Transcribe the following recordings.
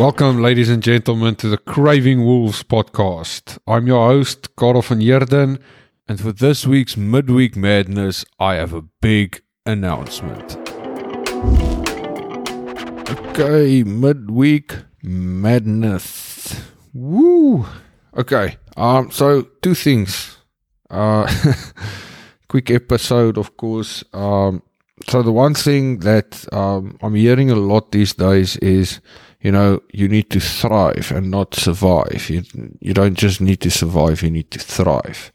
Welcome, ladies and gentlemen, to the Craving Wolves podcast. I'm your host, Karel van Heerden, and for this week's Midweek Madness, I have a big announcement. Okay, Midweek Madness. Woo! Okay, um, so two things. Uh, quick episode, of course. Um, so the one thing that um, I'm hearing a lot these days is, you know, you need to thrive and not survive. You you don't just need to survive; you need to thrive.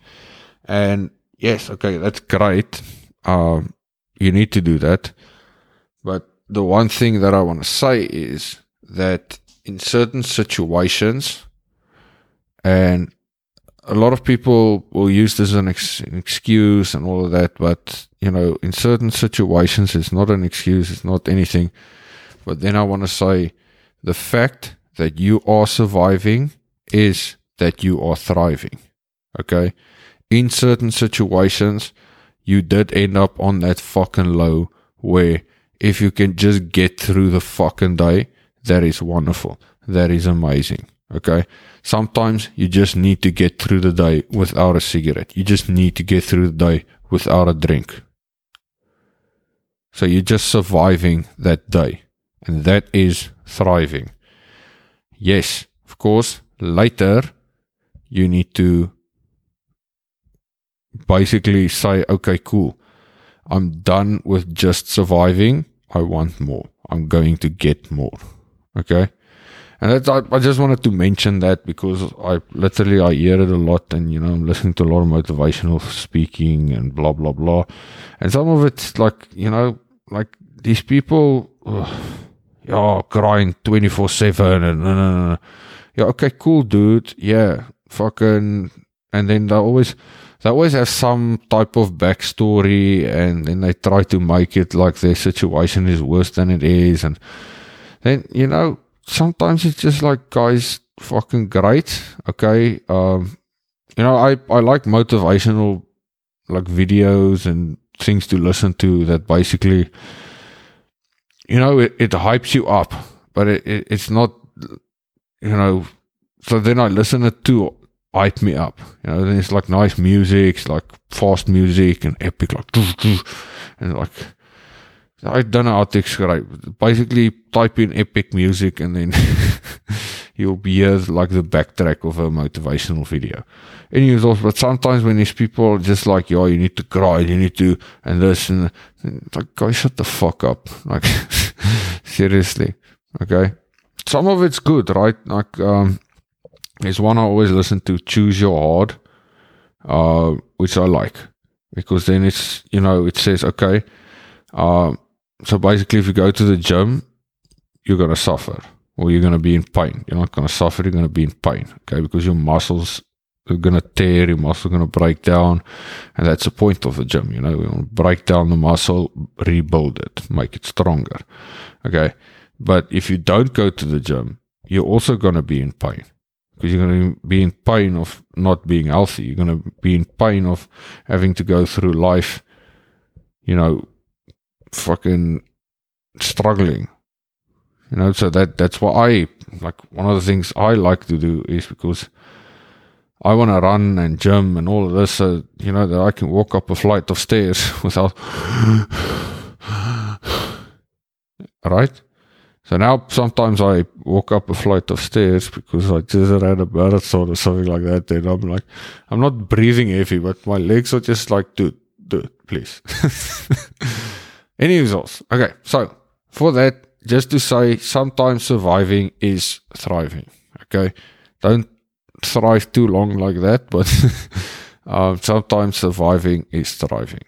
And yes, okay, that's great. Um, you need to do that. But the one thing that I want to say is that in certain situations, and a lot of people will use this as an, ex- an, excuse and all of that, but you know, in certain situations, it's not an excuse, it's not anything. But then I want to say the fact that you are surviving is that you are thriving. Okay. In certain situations, you did end up on that fucking low where if you can just get through the fucking day, that is wonderful. That is amazing. Okay. Sometimes you just need to get through the day without a cigarette. You just need to get through the day without a drink. So you're just surviving that day. And that is thriving. Yes, of course, later you need to basically say, okay, cool. I'm done with just surviving. I want more. I'm going to get more. Okay. And I, I just wanted to mention that because I literally I hear it a lot, and you know I'm listening to a lot of motivational speaking and blah blah blah, and some of it's like you know like these people, ugh, yeah, grind twenty four seven and uh, yeah, okay, cool, dude, yeah, fucking, and then they always they always have some type of backstory, and then they try to make it like their situation is worse than it is, and then you know sometimes it's just like guys fucking great. Okay um you know i i like motivational like videos and things to listen to that basically you know it, it hypes you up but it, it, it's not you know so then i listen it to hype me up you know then it's like nice music it's like fast music and epic like and like I don't know how to describe. Basically, type in epic music and then you'll be here like the backtrack of a motivational video. Anyways, but sometimes when these people just like, yo, you need to cry, you need to, and this, and, like, guys, shut the fuck up. Like, seriously. Okay. Some of it's good, right? Like, um, there's one I always listen to, Choose Your Hard, uh, which I like because then it's, you know, it says, okay, um, so basically, if you go to the gym, you're going to suffer or you're going to be in pain. You're not going to suffer, you're going to be in pain, okay? Because your muscles are going to tear, your muscles are going to break down. And that's the point of the gym, you know, we want to break down the muscle, rebuild it, make it stronger, okay? But if you don't go to the gym, you're also going to be in pain because you're going to be in pain of not being healthy. You're going to be in pain of having to go through life, you know, fucking struggling. You know, so that that's what I like. One of the things I like to do is because I want to run and gym and all of this, so you know that I can walk up a flight of stairs without. right. So now sometimes I walk up a flight of stairs because I just ran a marathon or something like that. Then I'm like, I'm not breathing heavy, but my legs are just like, dude, dude, please. Any results? Okay, so for that, just to say, sometimes surviving is thriving. Okay, don't thrive too long like that, but um, sometimes surviving is thriving.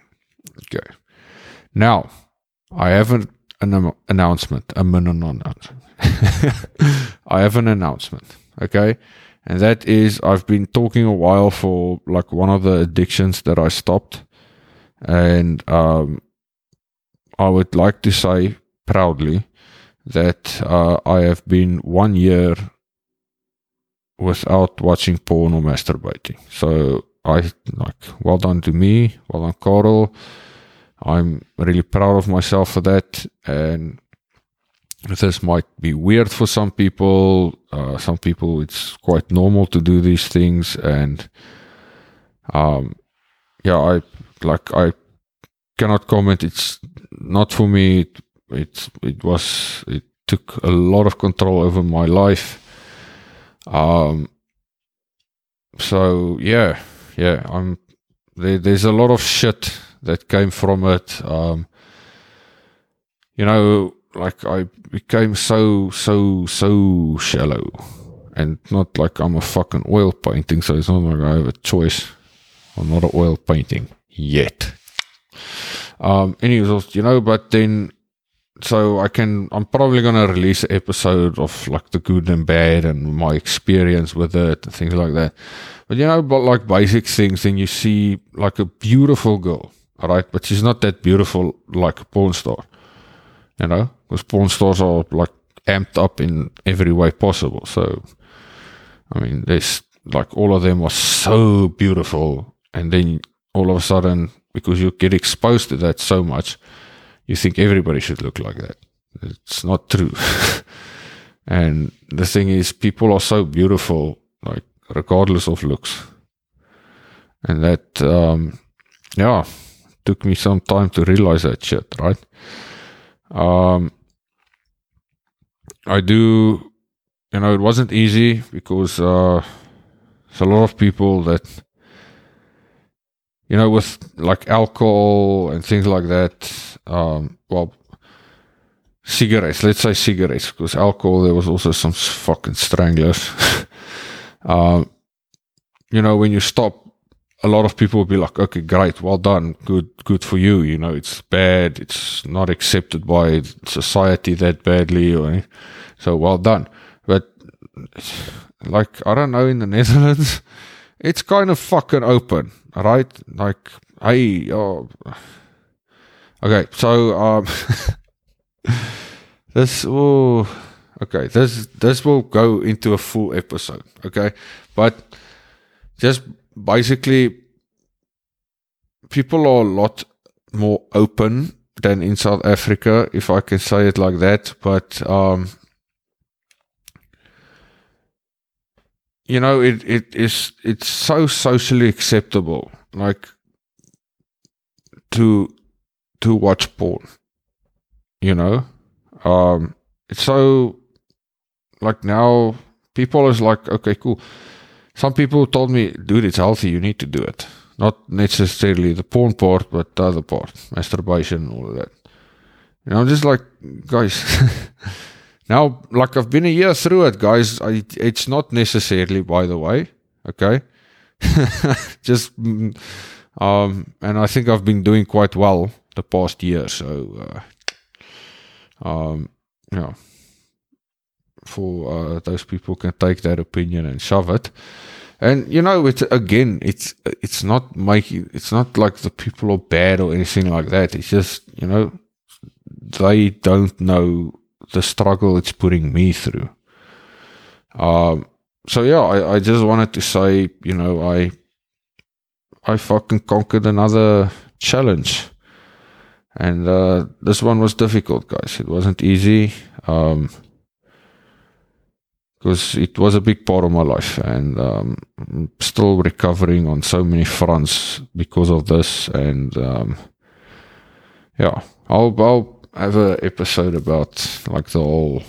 Okay, now I have an, an announcement. A announcement. I have an announcement. Okay, and that is I've been talking a while for like one of the addictions that I stopped, and um, I would like to say proudly that uh, I have been one year without watching porn or masturbating. So I like well done to me, well done Karel. I'm really proud of myself for that, and this might be weird for some people. Uh, some people, it's quite normal to do these things, and um, yeah, I like I cannot comment. It's not for me. It, it it was it took a lot of control over my life. Um. So yeah, yeah, I'm there, there's a lot of shit that came from it. Um, you know, like I became so, so, so shallow. And not like I'm a fucking oil painting, so it's not like I have a choice. I'm not an oil painting yet. Um, anyways, you know, but then, so I can, I'm probably going to release an episode of like the good and bad and my experience with it and things like that. But you know, but like basic things, then you see like a beautiful girl, all right, but she's not that beautiful like a porn star, you know, because porn stars are like amped up in every way possible. So, I mean, there's like all of them are so beautiful, and then all of a sudden, because you get exposed to that so much, you think everybody should look like that. It's not true. and the thing is, people are so beautiful, like regardless of looks. And that, um, yeah, took me some time to realize that shit, right? Um, I do, you know, it wasn't easy because uh, there's a lot of people that, you know, with like alcohol and things like that. Um, well, cigarettes, let's say cigarettes, because alcohol, there was also some fucking stranglers. um, you know, when you stop, a lot of people will be like, okay, great, well done, good, good for you. You know, it's bad, it's not accepted by society that badly, or so well done. But like, I don't know, in the Netherlands, it's kind of fucking open, right? Like, hey, oh, okay, so um, this will okay, this this will go into a full episode, okay, but just basically, people are a lot more open than in South Africa, if I can say it like that. But um, you know, it it is it's so socially acceptable, like to to watch porn. You know, um, it's so like now people is like, okay, cool some people told me, dude, it's healthy, you need to do it. Not necessarily the porn part, but the other part, masturbation all of that. And I'm just like, guys, now, like I've been a year through it, guys. I, it's not necessarily, by the way, okay? just, mm, um, and I think I've been doing quite well the past year. So, uh, um, yeah for uh, those people can take that opinion and shove it. And you know, it's again, it's it's not making it's not like the people are bad or anything like that. It's just you know, they don't know the struggle it's putting me through. Um. So yeah, I, I just wanted to say, you know, I I fucking conquered another challenge. And uh, this one was difficult, guys. It wasn't easy. Um, because it was a big part of my life and um, still recovering on so many fronts because of this and um, yeah I'll, I'll have an episode about like the whole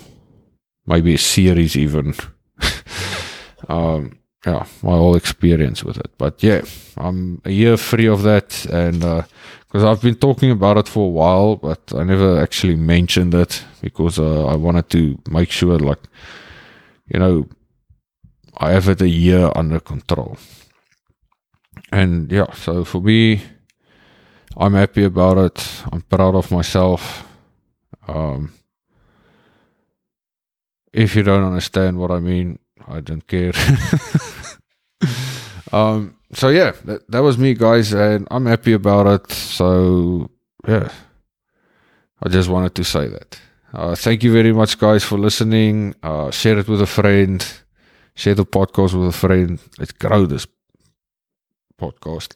maybe a series even um, yeah my whole experience with it but yeah i'm a year free of that and because uh, i've been talking about it for a while but i never actually mentioned it because uh, i wanted to make sure like you know, I have it a year under control. And yeah, so for me, I'm happy about it. I'm proud of myself. Um, if you don't understand what I mean, I don't care. um, so yeah, that, that was me, guys, and I'm happy about it. So yeah, I just wanted to say that. Uh, thank you very much, guys, for listening. Uh, share it with a friend. Share the podcast with a friend. Let's grow this podcast.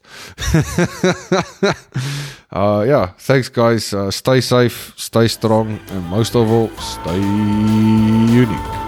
uh, yeah, thanks, guys. Uh, stay safe, stay strong, and most of all, stay unique.